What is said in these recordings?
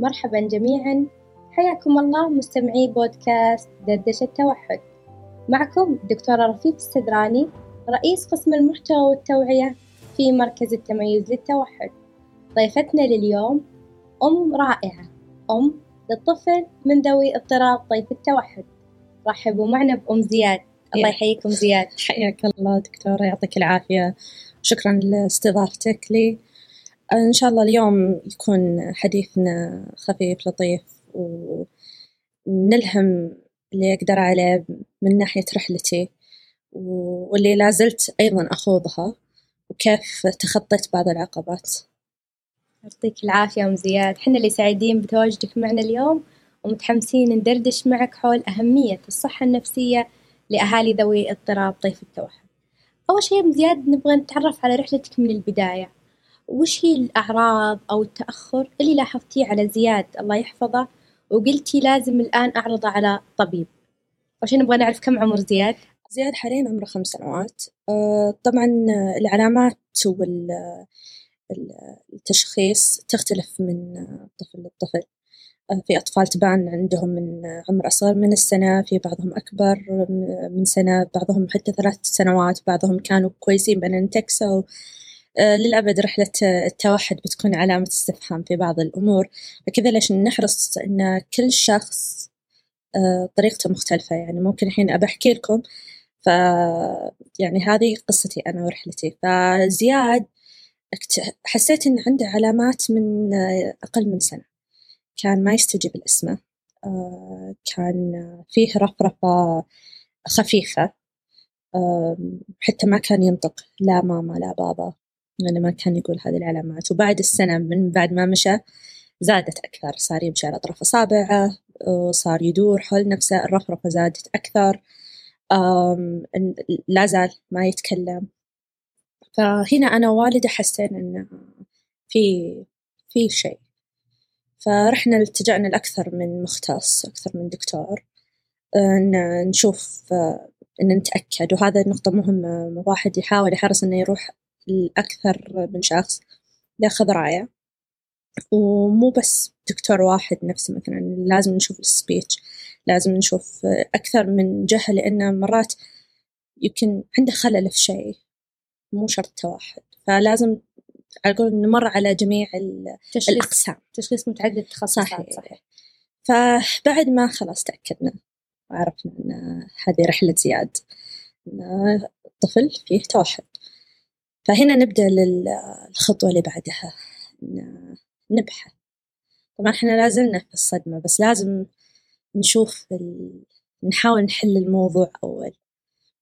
مرحبا جميعا. حياكم الله مستمعي بودكاست دردشة التوحد. معكم دكتورة رفيق السدراني رئيس قسم المحتوى والتوعية في مركز التميز للتوحد. ضيفتنا لليوم أم رائعة أم للطفل من ذوي اضطراب طيف التوحد. رحبوا معنا بأم زياد. الله يحييكم زياد. حياك الله دكتورة يعطيك العافية. شكرا لاستضافتك لي. إن شاء الله اليوم يكون حديثنا خفيف لطيف ونلهم اللي أقدر عليه من ناحية رحلتي واللي لازلت أيضا أخوضها وكيف تخطيت بعض العقبات. يعطيك العافية أم زياد. حنا اللي سعيدين بتواجدك معنا اليوم ومتحمسين ندردش معك حول أهمية الصحة النفسية لأهالي ذوي اضطراب طيف التوحد أول شيء أم زياد نبغى نتعرف على رحلتك من البداية. وش هي الأعراض أو التأخر اللي لاحظتيه على زياد؟ الله يحفظه. وقلتي لازم الآن أعرضه على طبيب. عشان نبغى نعرف كم عمر زياد. زياد حاليا عمره خمس سنوات. آه، طبعا العلامات والتشخيص تختلف من طفل للطفل آه، في أطفال تبان عندهم من عمر أصغر من السنة في بعضهم أكبر من سنة بعضهم حتى ثلاث سنوات بعضهم كانوا كويسين بأن انتكسوا للأبد رحلة التوحد بتكون علامة استفهام في بعض الأمور. فكذا ليش نحرص أن كل شخص آه، طريقته مختلفة؟ يعني ممكن الحين أبى أحكي لكم ف يعني هذه قصتي أنا ورحلتي. فزياد حسيت إن عنده علامات من أقل من سنة. كان ما يستجيب الاسمة آه، كان فيه رفرفة خفيفة. حتى ما كان ينطق لا ماما لا بابا. لأنه ما كان يقول هذه العلامات. وبعد السنة من بعد ما مشى زادت أكثر. صار يمشي على أطراف أصابعه وصار يدور حول نفسه الرفرفة زادت أكثر. لا زال ما يتكلم. فهنا أنا والدة حسينا إن في في شيء. فرحنا التجأنا لأكثر من مختص أكثر من دكتور إن نشوف إن نتأكد. وهذا نقطة مهمة. واحد يحاول يحرص إنه يروح لأكثر من شخص ياخذ رأيه ومو بس دكتور واحد نفسه مثلا لازم نشوف السبيتش لازم نشوف أكثر من جهة لأن مرات يمكن عنده خلل في شيء مو شرط توحد فلازم أقول نمر على جميع الأقسام. تشخيص متعدد التخصصات صحيح. صحيح. فبعد ما خلاص تأكدنا وعرفنا أن هذه رحلة زياد أن الطفل فيه توحد. فهنا نبدأ للخطوة اللي بعدها. نبحث. طبعا إحنا لازلنا في الصدمة بس لازم نشوف ال... نحاول نحل الموضوع أول.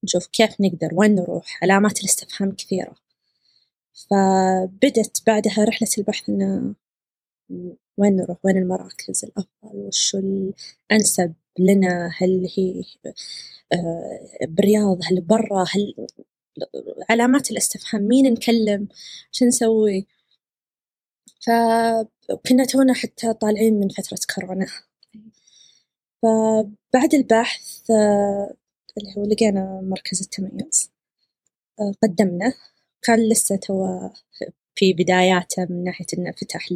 نشوف كيف نقدر وين نروح علامات الاستفهام كثيرة. فبدت بعدها رحلة البحث إنه وين نروح وين المراكز الأفضل وشو الأنسب لنا؟ هل هي آه، بالرياض هل برا؟ هل علامات الاستفهام مين نكلم شو نسوي؟ فكنا تونا حتى طالعين من فترة كورونا. فبعد البحث اللي هو لقينا مركز التميز قدمنا كان لسه تو في بداياته من ناحية إنه فتح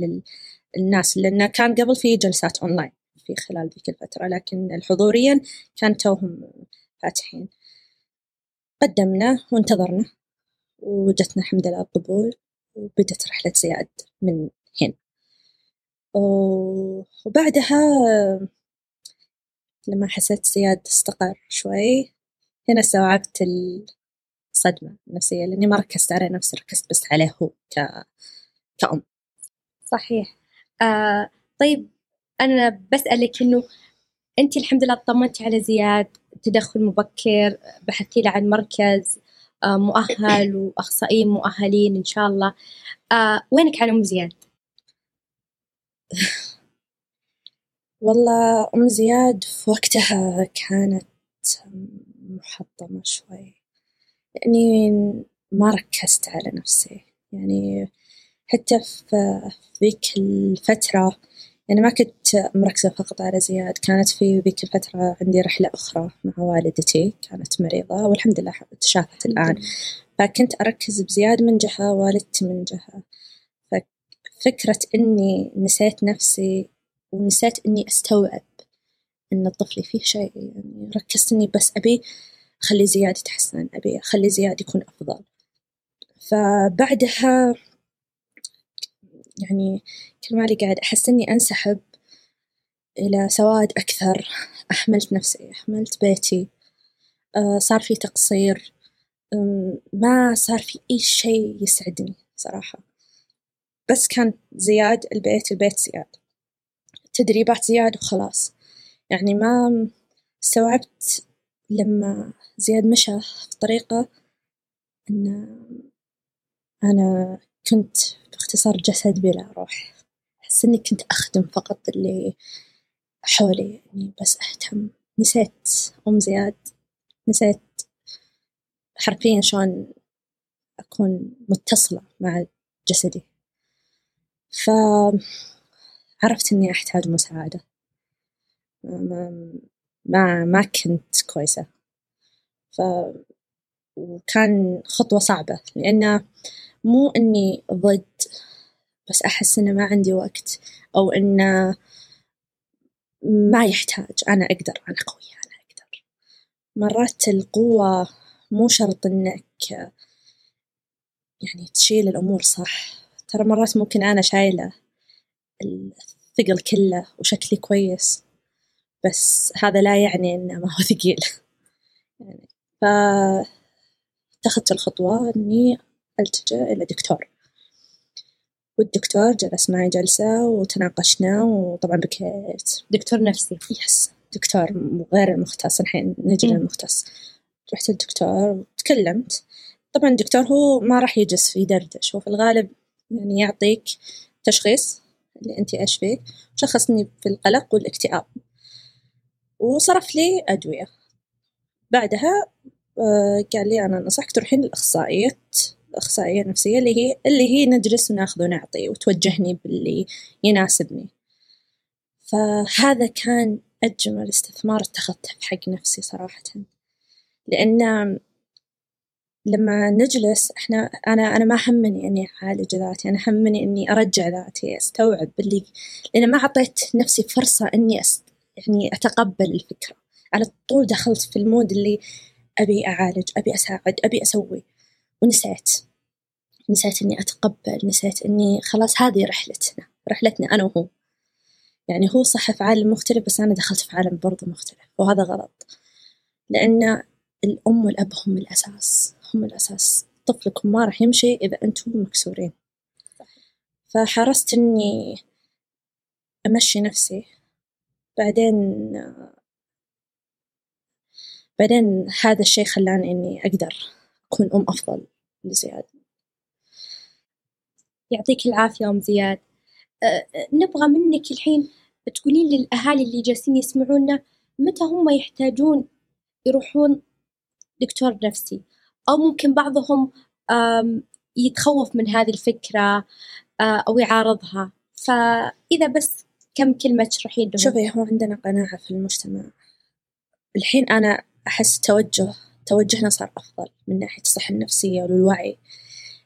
للناس لأنه كان قبل في جلسات أونلاين في خلال ذيك الفترة لكن الحضوريا كان توهم فاتحين. قدمنا وانتظرنا وجتنا الحمد لله القبول وبدت رحلة زياد من هنا. وبعدها لما حسيت زياد استقر شوي هنا استوعبت الصدمة النفسية لأني ما ركزت على نفسي ركزت بس عليه هو ك... كأم. صحيح. آه طيب أنا بسألك إنه أنت الحمد لله اطمنتي على زياد تدخل مبكر بحثتي له عن مركز آه مؤهل وأخصائيين مؤهلين إن شاء الله. آه وينك عن أم زياد؟ والله أم زياد في وقتها كانت محطمة شوي. يعني ما ركزت على نفسي. يعني حتى في ذيك الفترة يعني ما كنت مركزة فقط على زياد كانت في ذيك الفترة عندي رحلة أخرى مع والدتي كانت مريضة والحمد لله تشافت الآن. فكنت أركز بزياد من جهة والدتي من جهة. ففكرة إني نسيت نفسي ونسيت إني أستوعب إن طفلي فيه شيء يعني ركزت إني بس أبي أخلي زياد يتحسن أبي أخلي زياد يكون أفضل. فبعدها يعني كل مالي قاعد أحس إني أنسحب إلى سواد أكثر. أحملت نفسي أحملت بيتي. آه، صار في تقصير. ما صار في أي شيء يسعدني صراحة. بس كان زياد البيت البيت زياد. تدريبات زياد وخلاص. يعني ما استوعبت لما زياد مشى في طريقة إن أنا كنت باختصار جسد بلا روح. أحس إني كنت أخدم فقط اللي حولي يعني بس أهتم. نسيت أم زياد. نسيت حرفيا شلون أكون متصلة مع جسدي. فعرفت إني أحتاج مساعدة. ما ما, كنت كويسة. ف وكان خطوة صعبة لأن مو إني ضد بس أحس إنه ما عندي وقت أو إنه ما يحتاج. أنا أقدر أنا قوية أنا أقدر. مرات القوة مو شرط إنك يعني تشيل الأمور صح؟ ترى مرات ممكن أنا شايلة الثقل كله وشكلي كويس بس هذا لا يعني إنه ما هو ثقيل. يعني فأتخذت الخطوة إني ألتجأ إلى دكتور. والدكتور جلس معي جلسة وتناقشنا وطبعا بكيت. دكتور نفسي. يس دكتور غير المختص الحين نجي للمختص. رحت للدكتور وتكلمت. طبعا الدكتور هو ما راح يجلس في دردش هو في الغالب يعني يعطيك تشخيص اللي أنت إيش فيك شخصني في القلق والاكتئاب. وصرف لي أدوية. بعدها آه، قال لي أنا نصحك تروحين للأخصائية الأخصائية النفسية اللي هي اللي هي نجلس وناخذ ونعطي وتوجهني باللي يناسبني. فهذا كان أجمل استثمار اتخذته في حق نفسي صراحة. لأن لما نجلس إحنا أنا أنا ما همني إني أعالج ذاتي أنا همني إني أرجع ذاتي أستوعب اللي لأن ما أعطيت نفسي فرصة إني أست يعني أتقبل الفكرة. على طول دخلت في المود اللي أبي أعالج أبي أساعد أبي أسوي. ونسيت. نسيت إني أتقبل نسيت إني خلاص هذه رحلتنا رحلتنا أنا وهو. يعني هو صح في عالم مختلف بس أنا دخلت في عالم برضه مختلف وهذا غلط. لأن الأم والأب هم الأساس هم الأساس. طفلكم ما راح يمشي إذا أنتم مكسورين. فحرصت إني أمشي نفسي. بعدين بعدين هذا الشيء خلاني إني أقدر. أكون أم أفضل لزياد. يعطيك العافية أم زياد. أه نبغى منك الحين تقولين للأهالي اللي جالسين يسمعونا متى هم يحتاجون يروحون دكتور نفسي؟ أو ممكن بعضهم يتخوف من هذه الفكرة أه، أو يعارضها. فإذا بس كم كلمة تشرحين لهم؟ شوفي هو عندنا قناعة في المجتمع. الحين أنا أحس توجه توجهنا صار أفضل من ناحية الصحة النفسية والوعي.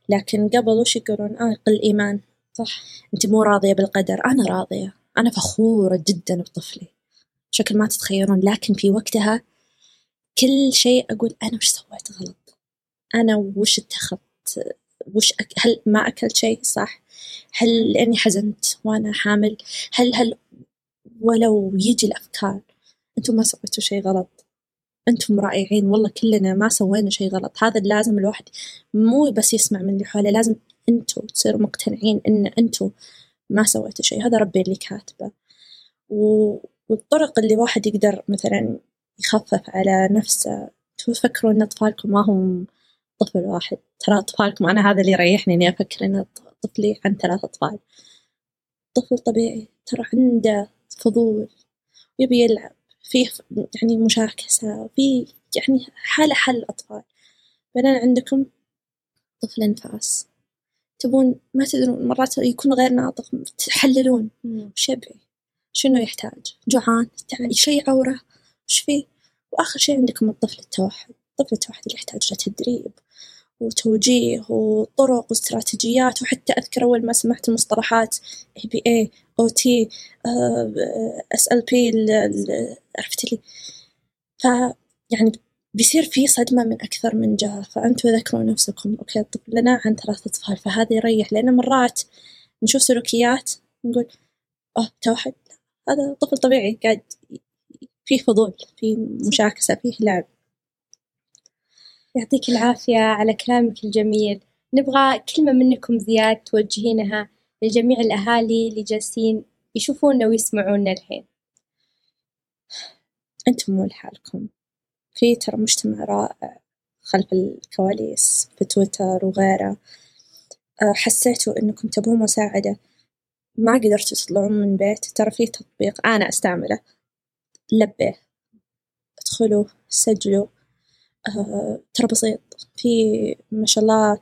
لكن قبل وش يقولون؟ آه قل إيمان صح. أنت مو راضية بالقدر. أنا راضية. أنا فخورة جدا بطفلي. بشكل ما تتخيلون. لكن في وقتها كل شيء أقول أنا وش سويت غلط؟ أنا وش اتخذت؟ وش أك... هل ما أكلت شيء؟ صح. هل لأني حزنت وأنا حامل؟ هل هل ولو يجي الأفكار أنتم ما سويتوا شيء غلط؟ أنتم رائعين والله كلنا ما سوينا شيء غلط. هذا لازم الواحد مو بس يسمع من اللي حوله لازم أنتوا تصيروا مقتنعين إن أنتوا ما سويتوا شيء. هذا ربي اللي كاتبه. والطرق اللي واحد يقدر مثلا يخفف على نفسه. تفكروا إن أطفالكم ما هم طفل واحد. ترى أطفالكم أنا هذا اللي يريحني إني أفكر إن طفلي عن ثلاث أطفال. طفل طبيعي ترى عنده فضول يبي يلعب. فيه يعني مشاكسة في يعني حالة حل الأطفال بعدين عندكم طفل أنفاس تبون ما تدرون مرات يكون غير ناطق تحللون. وش يبي؟ شنو يحتاج؟ جوعان شيء يعوره؟ وش فيه وآخر شيء عندكم الطفل التوحد. الطفل التوحد اللي يحتاج له تدريب وتوجيه وطرق واستراتيجيات وحتى أذكر أول ما سمعت المصطلحات ABA عرفتي لي؟ ف يعني بيصير في صدمة من أكثر من جهة فأنتوا ذكروا نفسكم okay الطفل لنا عن ثلاث أطفال فهذا يريح لأن مرات نشوف سلوكيات نقول أوه توحد هذا طفل طبيعي قاعد فيه فضول فيه مشاكسة فيه لعب. يعطيك العافية على كلامك الجميل. نبغى كلمة منكم زياد توجهينها لجميع الأهالي اللي جالسين يشوفونا ويسمعونا الحين. أنتم مو لحالكم. في ترى مجتمع رائع خلف الكواليس في تويتر وغيره. آه، حسيتوا إنكم تبون مساعدة. ما قدرتوا تطلعون من بيت. ترى في تطبيق أنا أستعمله. لبيه. ادخلوا سجلوا. آه ترى بسيط. في ما شاء الله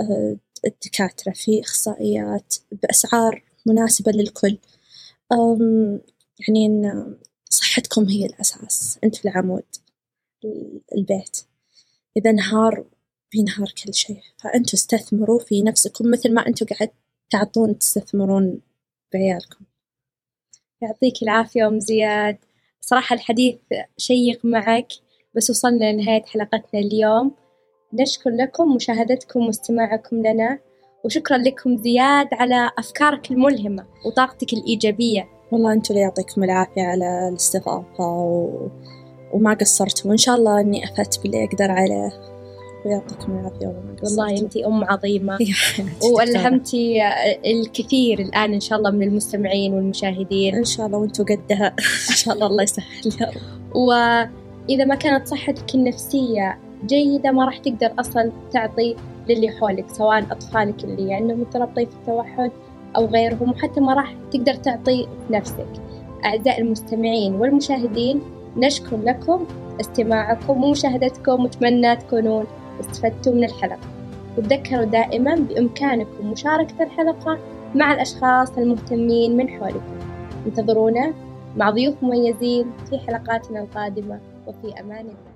آه الدكاترة في إخصائيات بأسعار مناسبة للكل. يعني صحتكم هي الأساس. أنت في العمود البيت. إذا انهار بينهار كل شيء. فأنتوا استثمروا في نفسكم مثل ما أنتوا قاعد تعطون تستثمرون بعيالكم. يعطيك العافية أم زياد. صراحة الحديث شيق معك بس وصلنا لنهاية حلقتنا اليوم. نشكر لكم مشاهدتكم واستماعكم لنا وشكرا لكم زياد على أفكارك الملهمة وطاقتك الإيجابية. والله أنتوا اللي يعطيكم العافية على الاستضافة و... وما قصرتوا. وإن شاء الله إني أفدت باللي أقدر عليه. ويعطيكم العافية. والله والله أنت أم عظيمة. وألهمتي الكثير الآن إن شاء الله من المستمعين والمشاهدين. إن شاء الله وأنتوا قدها. إن شاء الله الله يسهل يا رب وإذا ما كانت صحتك النفسية جيدة ما راح تقدر أصلا تعطي للي حولك سواء أطفالك اللي عندهم اضطراب طيف التوحد أو غيرهم وحتى ما راح تقدر تعطي نفسك. أعزائي المستمعين والمشاهدين نشكر لكم استماعكم ومشاهدتكم وأتمنى تكونون استفدتوا من الحلقة. وتذكروا دائما بإمكانكم مشاركة الحلقة مع الأشخاص المهتمين من حولكم. انتظرونا مع ضيوف مميزين في حلقاتنا القادمة. وفي أمان الله.